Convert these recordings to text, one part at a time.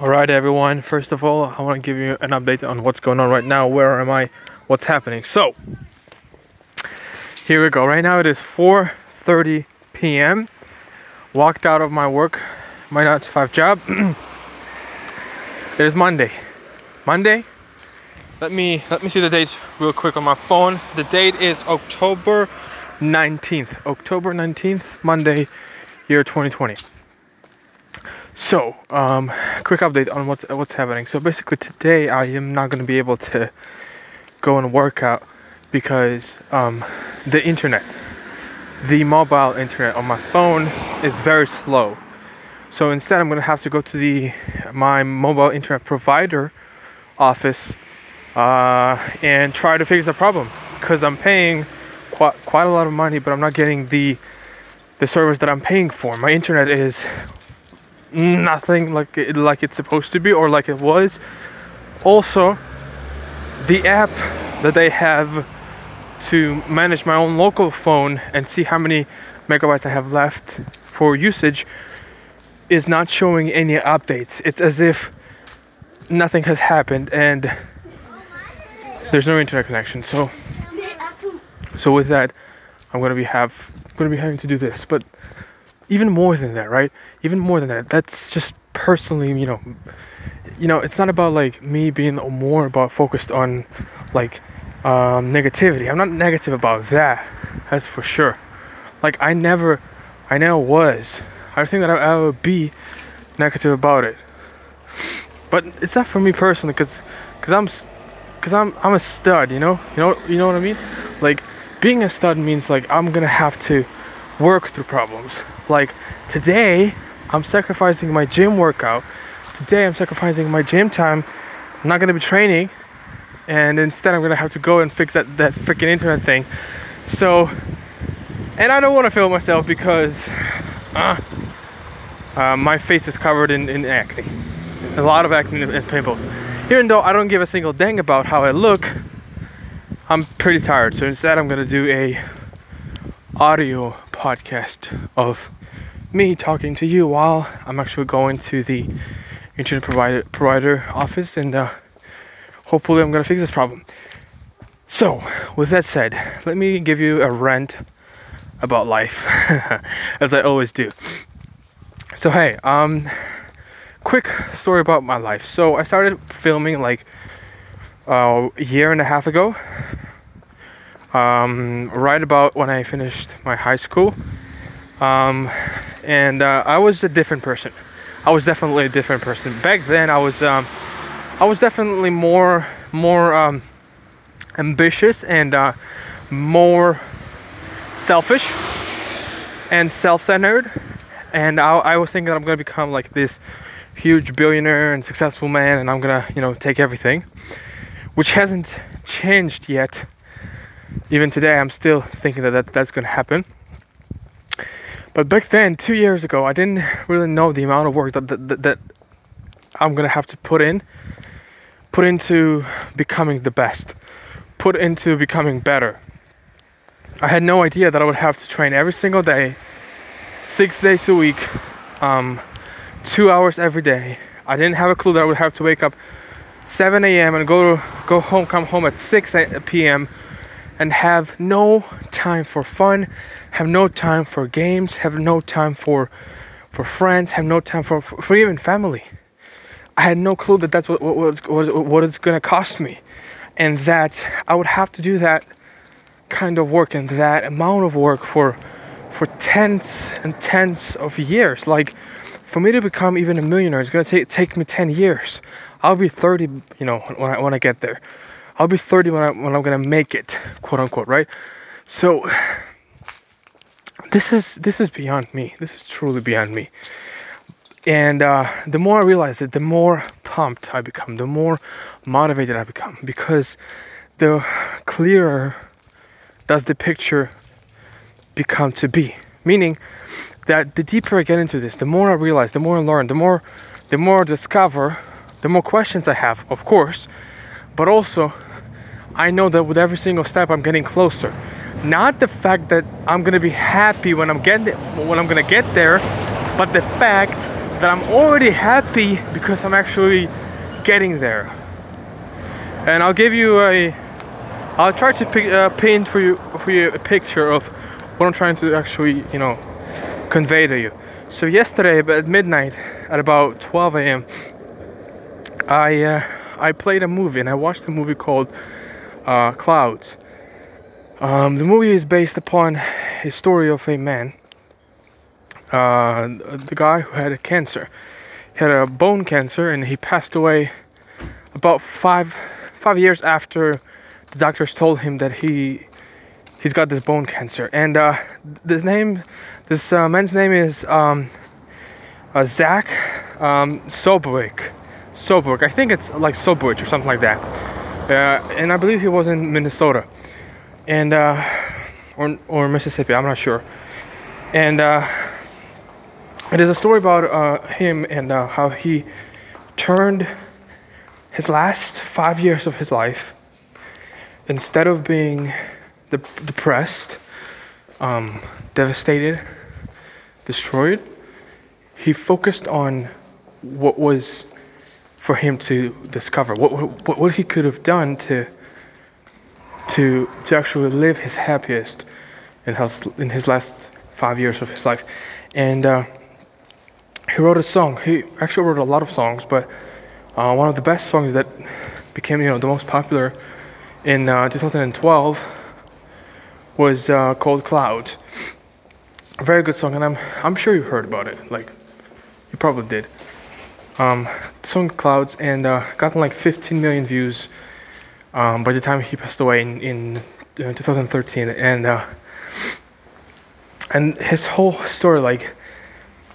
All right, everyone. First of all, I want to give you an update on what's going on right now. Where am I? What's happening? So, here we go. Right now it is 4:30 p.m. Walked out of my work, my 9 to 5 job. is Monday. Monday. Let me let me see the date real quick on my phone. The date is October 19th. October 19th, Monday, year 2020. So, um, quick update on what's what's happening. So basically, today I am not gonna be able to go and work out because um, the internet, the mobile internet on my phone is very slow. So instead, I'm gonna have to go to the my mobile internet provider office uh, and try to fix the problem because I'm paying quite quite a lot of money, but I'm not getting the the service that I'm paying for. My internet is nothing like it, like it's supposed to be or like it was. Also, the app that they have to manage my own local phone and see how many megabytes I have left for usage is not showing any updates. It's as if nothing has happened and there's no internet connection. So so with that, I'm gonna be have gonna be having to do this. But even more than that, right? Even more than that, that's just personally, you know, you know, it's not about like me being more about focused on like um, negativity. I'm not negative about that. That's for sure. Like I never, I never was. I think that I would be negative about it. But it's not for me personally, cause, cause I'm, cause I'm, I'm a stud. You know, you know, you know what I mean? Like being a stud means like I'm gonna have to work through problems. Like today, I'm sacrificing my gym workout. Today, I'm sacrificing my gym time. I'm not gonna be training, and instead, I'm gonna have to go and fix that that freaking internet thing. So, and I don't want to fail myself because uh, uh, my face is covered in, in acne, a lot of acne and pimples. Even though I don't give a single dang about how I look, I'm pretty tired. So instead, I'm gonna do a audio podcast of me talking to you while I'm actually going to the internet provider provider office and uh, hopefully I'm gonna fix this problem. So, with that said, let me give you a rant about life, as I always do. So hey, um, quick story about my life. So I started filming like uh, a year and a half ago um, right about when I finished my high school. Um, and uh, I was a different person. I was definitely a different person. Back then, I was um, I was definitely more more um, ambitious and uh, more selfish and self-centered. And I, I was thinking that I'm gonna become like this huge billionaire and successful man, and I'm gonna you know take everything, which hasn't changed yet even today i'm still thinking that, that that's going to happen. But back then two years ago i didn't really know the amount of work that, that, that i'm going to have to put in put into becoming the best put into becoming better. I had no idea that i would have to train every single day six days a week um, two hours every day. I didn't have a clue that i would have to wake up 7 a.m and go to go home come home at 6 p.m and have no time for fun, have no time for games, have no time for for friends, have no time for for, even family. I had no clue that that's what what, what, what it's gonna cost me, and that I would have to do that kind of work and that amount of work for for tens and tens of years. Like for me to become even a millionaire, it's gonna take take me ten years. I'll be thirty, you know, when I when I get there. I'll be 30 when, I, when I'm gonna make it, quote unquote, right? So this is this is beyond me. This is truly beyond me. And uh, the more I realize it, the more pumped I become, the more motivated I become, because the clearer does the picture become to be. Meaning that the deeper I get into this, the more I realize, the more I learn, the more the more I discover, the more questions I have, of course, but also I know that with every single step I'm getting closer. Not the fact that I'm gonna be happy when I'm getting when I'm gonna get there, but the fact that I'm already happy because I'm actually getting there. And I'll give you a I'll try to pick, uh, paint for you for you a picture of what I'm trying to actually, you know, convey to you. So yesterday at midnight, at about 12 a.m., I uh, I played a movie and I watched a movie called uh, Clouds. Um, the movie is based upon a story of a man, uh, the guy who had a cancer. He had a bone cancer and he passed away about five five years after the doctors told him that he he's got this bone cancer. And uh, this name, this uh, man's name is um, uh, Zach um. Sobwick. I think it's like Sobwich or something like that. Uh, and I believe he was in Minnesota, and uh, or or Mississippi. I'm not sure. And uh, it is a story about uh, him and uh, how he turned his last five years of his life instead of being de- depressed, um, devastated, destroyed, he focused on what was for him to discover, what, what, what he could have done to, to, to actually live his happiest in his, in his last five years of his life. And uh, he wrote a song. He actually wrote a lot of songs, but uh, one of the best songs that became you know the most popular in uh, 2012 was uh, called Cloud. A very good song, and I'm I'm sure you heard about it. Like, you probably did. Um, song Clouds and uh, gotten like 15 million views um, by the time he passed away in in uh, 2013, and uh, and his whole story, like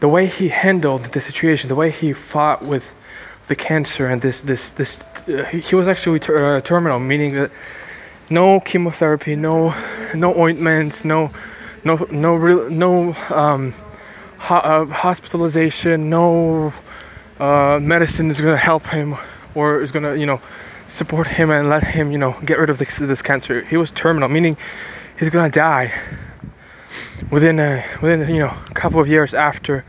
the way he handled the situation, the way he fought with the cancer and this this this uh, he was actually ter- uh, terminal meaning that no chemotherapy no no ointments no no no real no um, ho- hospitalization no uh, medicine is to help him or is to you know support him and let him you know get rid of this, this cancer he was terminal meaning he's to die within a within you know a couple of years after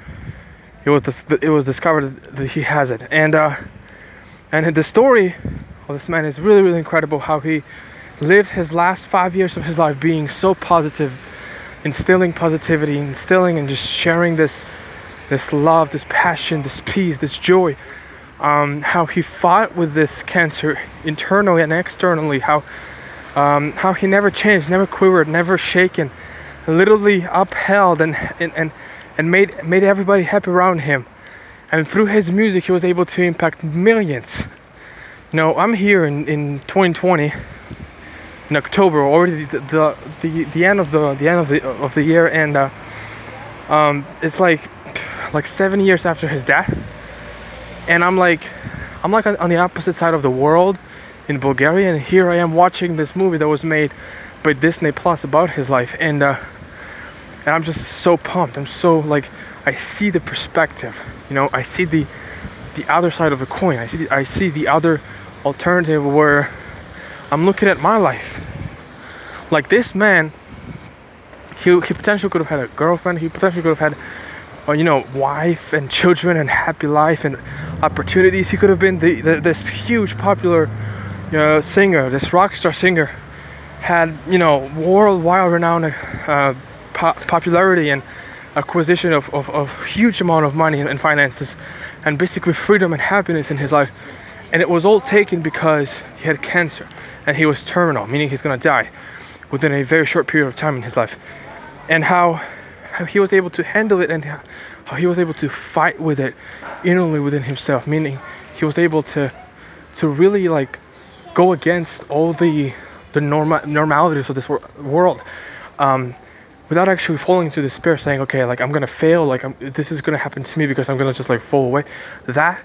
it was dis- it was discovered that he has it, and uh, and the story of this man is really really incredible. How he lived his last five years of his life being so positive, instilling positivity, instilling and just sharing this this love, this passion, this peace, this joy. Um, how he fought with this cancer internally and externally. How um, how he never changed, never quivered, never shaken, literally upheld and and, and and made made everybody happy around him. And through his music, he was able to impact millions. You know, I'm here in, in 2020, in October, already the, the the, the end of the the end of the of the year, and uh, um, it's like like seven years after his death, and I'm like, I'm like on the opposite side of the world in Bulgaria, and here I am watching this movie that was made by Disney Plus about his life, and. Uh, and I'm just so pumped. I'm so like I see the perspective. You know, I see the the other side of the coin. I see the, I see the other alternative where I'm looking at my life. Like this man, he he potentially could have had a girlfriend. He potentially could have had, you know, wife and children and happy life and opportunities. He could have been the, the this huge popular, you know, singer, this rock star singer, had you know worldwide renowned. Uh, po- popularity and acquisition of, of, of huge amount of money and finances and basically freedom and happiness in his life and it was all taken because he had cancer and he was terminal meaning he's going to die within a very short period of time in his life and how, how he was able to handle it and how he was able to fight with it inwardly within himself meaning he was able to to really like go against all the the normal normalities of this wor- world um, without actually falling into despair saying okay like i'm gonna fail like I'm, this is gonna happen to me because i'm gonna just like fall away. That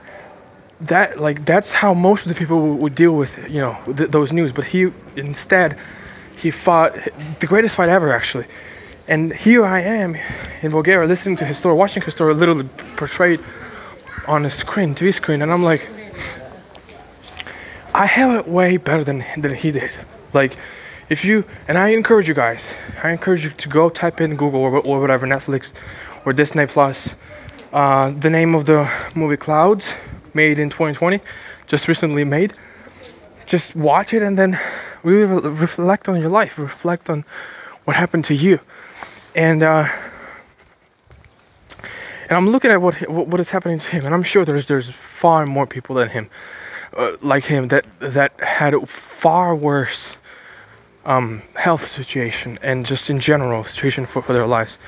that like that's how most of the people would, would deal with you know th- those news but he instead he fought the greatest fight ever actually and here i am in bulgaria listening to his story watching his story literally portrayed on a screen tv screen. And i'm like i have it way better than than he did. Like if you and I encourage you guys, I encourage you to go type in Google or, or whatever Netflix or Disney Plus Uh, the name of the movie Clouds, made in 2020, just recently made. Just watch it and then really reflect on your life, reflect on what happened to you, and uh, and I'm looking at what what is happening to him, and I'm sure there's there's far more people than him, uh, like him that that had a far worse um, health situation and just in general situation for, for their lives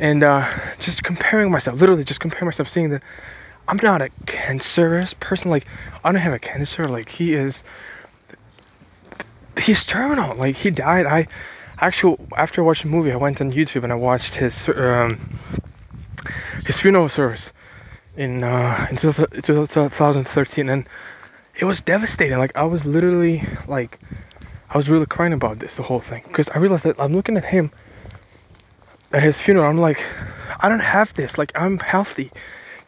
and uh, just comparing myself, literally just comparing myself, seeing that I'm not a cancerous person. Like I don't have a cancer. Like he is. He's terminal. Like he died. I actually after watching the movie, I went on YouTube and I watched his um, his funeral service in uh, in 2013, and it was devastating. Like I was literally like I was really crying about this the whole thing because I realized that I'm looking at him at his funeral, I'm like, I don't have this. Like, I'm healthy.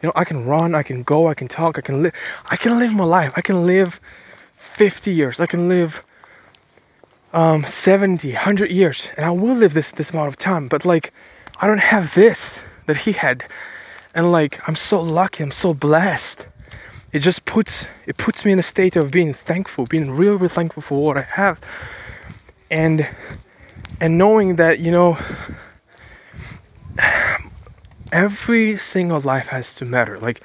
You know, I can run, I can go, I can talk, I can live. I can live my life. I can live 50 years. I can live um, 70, 100 years. And I will live this, this amount of time. But, like, I don't have this that he had. And, like, I'm so lucky. I'm so blessed. It just puts, it puts me in a state of being thankful, being real, real thankful for what I have. And, and knowing that, you know, every single life has to matter. Like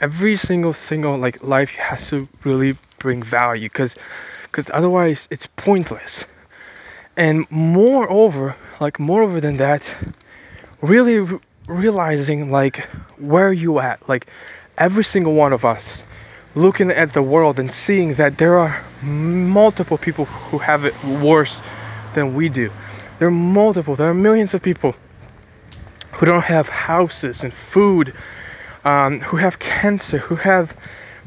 every single single like life has to really bring value because because otherwise it's pointless. And moreover, like moreover than that, really realizing like where you at, like every single one of us looking at the world and seeing that there are multiple people who have it worse than we do. There are multiple, there are millions of people who don't have houses and food, um, who have cancer, who have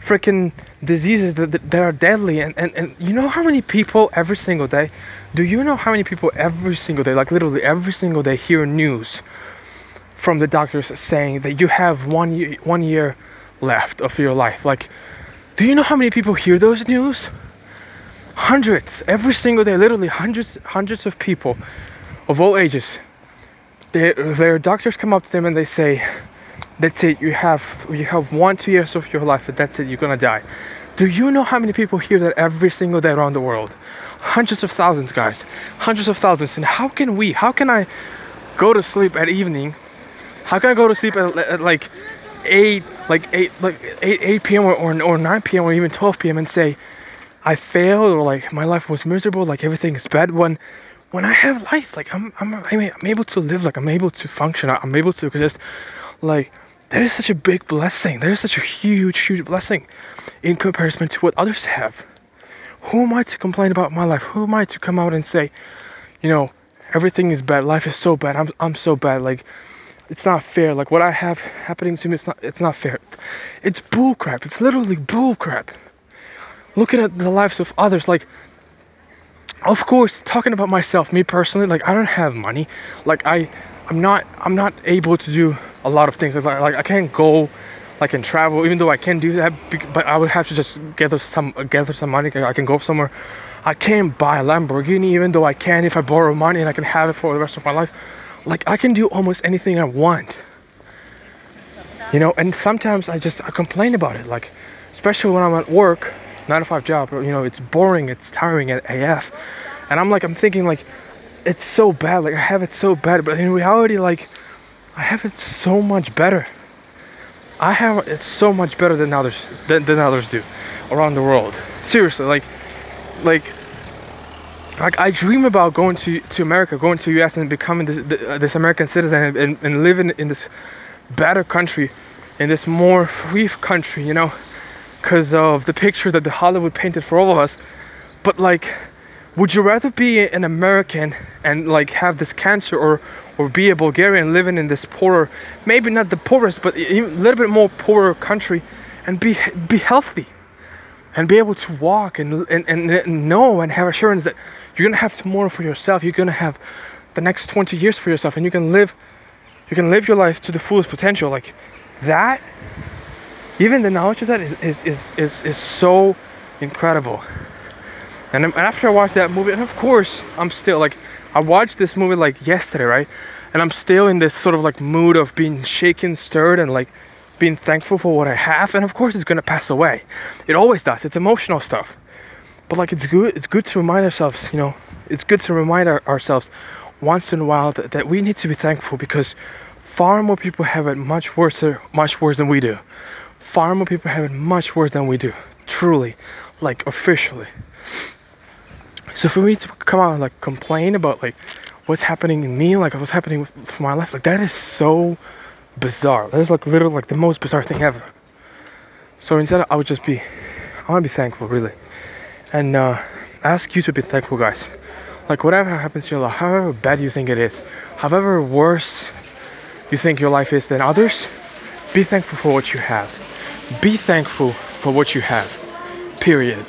freaking diseases that, that, are deadly. And, and, and you know how many people every single day, do you know how many people every single day, like literally every single day, hear news from the doctors saying that you have one year, one year left of your life? Like, do you know how many people hear those news? Hundreds every single day, literally hundreds, hundreds of people of all ages their, their doctors come up to them and they say, "That's it. You have you have one two years of your life, and that's it. You're gonna die." Do you know how many people hear that every single day around the world? Hundreds of thousands, guys. Hundreds of thousands. And how can we? How can I go to sleep at evening? How can I go to sleep at, at like eight, like eight, like eight, 8 p.m. Or, or, or 9 p.m. or even 12 p.m. and say, I failed or like my life was miserable, like everything is bad when when I have life, like I'm, I'm, I'm able to live, like I'm able to function, I'm able to exist, like that is such a big blessing. That is such a huge, huge blessing in comparison to what others have. Who am I to complain about my life? Who am I to come out and say, you know, everything is bad, life is so bad, I'm, I'm so bad, like it's not fair. Like what I have happening to me, it's not, it's not fair. It's bullcrap. It's literally bullcrap. Looking at the lives of others, like of course talking about myself me personally like i don't have money like i i'm not i'm not able to do a lot of things like, like i can't go like and travel even though i can do that but i would have to just gather some gather some money i can go somewhere i can't buy a lamborghini even though i can if i borrow money and i can have it for the rest of my life like i can do almost anything i want you know and sometimes i just i complain about it like especially when i'm at work nine to five job, you know, it's boring, it's tiring at AF. And I'm like, I'm thinking like, it's so bad. Like I have it so bad, but in reality, like, I have it so much better. I have it so much better than others than, than others do around the world. Seriously, like, like, like I dream about going to, to America, going to US, and becoming this, uh, this American citizen and, and, and living in this better country, in this more free country, you know because of the picture that the Hollywood painted for all of us. But like, would you rather be an American and like have this cancer or or be a Bulgarian living in this poorer, maybe not the poorest, but a little bit more poorer country and be be healthy and be able to walk and, and, and know and have assurance that you're gonna have tomorrow for yourself. You're gonna have the next 20 years for yourself and you can live you can live your life to the fullest potential. Like that even the knowledge of that is is is is, is so incredible. And after I watched that movie, and of course I'm still like, I watched this movie like yesterday, right? and I'm still in this sort of like mood of being shaken, stirred, and like being thankful for what I have. And of course, it's gonna pass away. It always does. It's emotional stuff. But like, it's good. It's good to remind ourselves. You know, it's good to remind our, ourselves once in a while that, that we need to be thankful because far more people have it much worse, uh, much worse than we do. Far more people have it much worse than we do. Truly, like officially. So for me to come out and like complain about like what's happening in me, like what's happening for my life, like that is so bizarre. That is like literally like the most bizarre thing ever. So instead, I would just be, I want to be thankful, really, and uh, ask you to be thankful, guys. Like whatever happens to your life, however bad you think it is, however worse you think your life is than others, be thankful for what you have. Be thankful for what you have. Period.